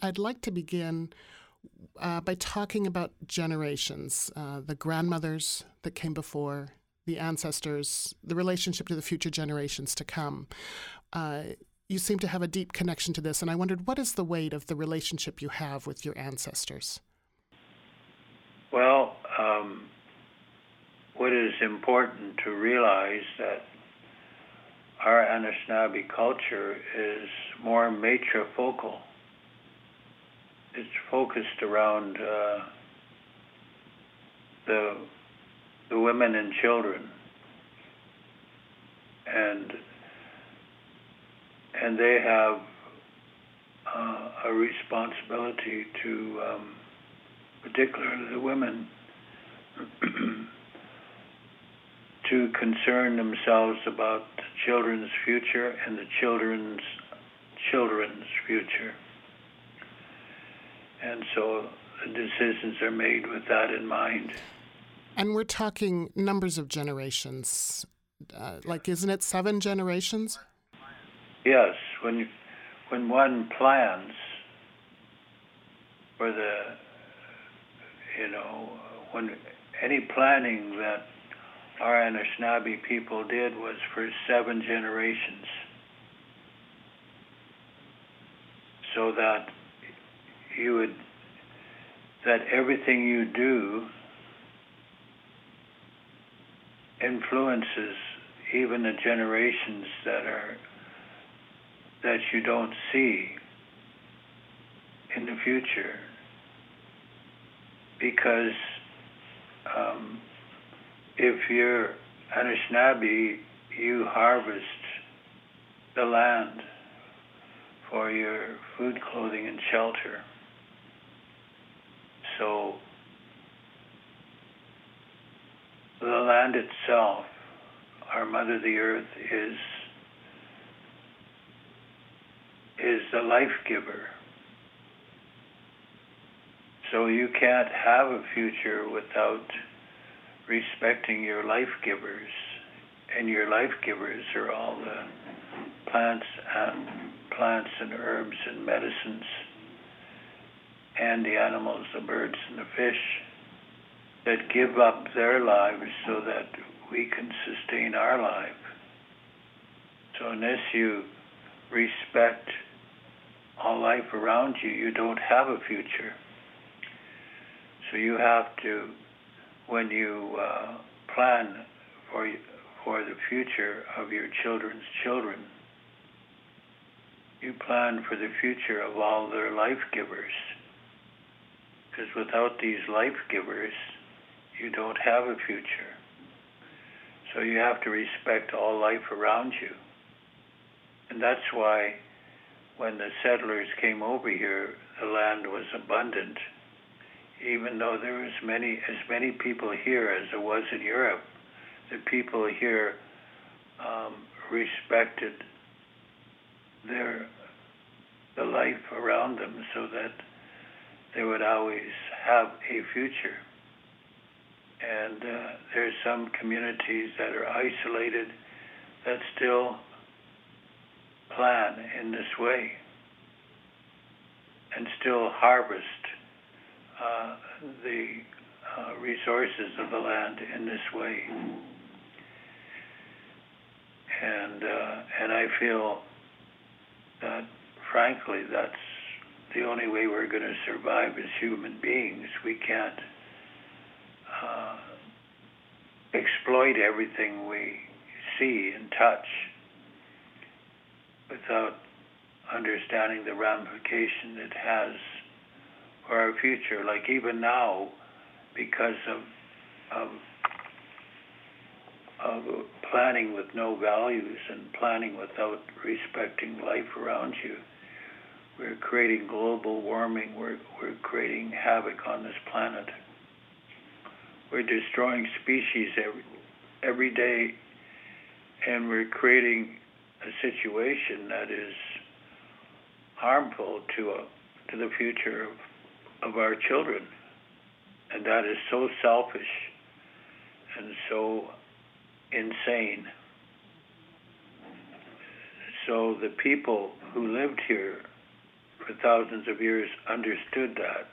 I'd like to begin uh, by talking about generations uh, the grandmothers that came before, the ancestors, the relationship to the future generations to come. Uh, you seem to have a deep connection to this, and I wondered what is the weight of the relationship you have with your ancestors? Well, um, what is important to realize that our Anishinaabe culture is more matrifocal. It's focused around uh, the the women and children, and and they have uh, a responsibility to, um, particularly the women, to concern themselves about the children's future and the children's children's future. And so decisions are made with that in mind. And we're talking numbers of generations. Uh, like, isn't it seven generations? Yes. When, you, when one plans for the, you know, when any planning that our Anishinaabe people did was for seven generations. So that you would, that everything you do influences even the generations that are that you don't see in the future because um, if you're Anishinaabe, you harvest the land for your food, clothing, and shelter. So the land itself, our Mother the Earth, is is the life giver. So you can't have a future without respecting your life givers. And your life givers are all the plants and plants and herbs and medicines and the animals, the birds and the fish that give up their lives so that we can sustain our life. So unless you respect all life around you, you don't have a future. So you have to, when you uh, plan for for the future of your children's children, you plan for the future of all their life givers. Because without these life givers, you don't have a future. So you have to respect all life around you. And that's why when the settlers came over here, the land was abundant. Even though there was many, as many people here as there was in Europe, the people here um, respected their the life around them so that they would always have a future. And uh, there's some communities that are isolated that still plan in this way and still harvest uh, the uh, resources of the land in this way. And uh, and I feel that, frankly, that's the only way we're going to survive as human beings. We can't uh, exploit everything we see and touch without understanding the ramification it has for our future. Like even now, because of of of planning with no values and planning without respecting life around you, we're creating global warming. We're we're creating havoc on this planet. We're destroying species every every day, and we're creating a situation that is harmful to a, to the future of, of our children. And that is so selfish and so insane. So the people who lived here for thousands of years understood that.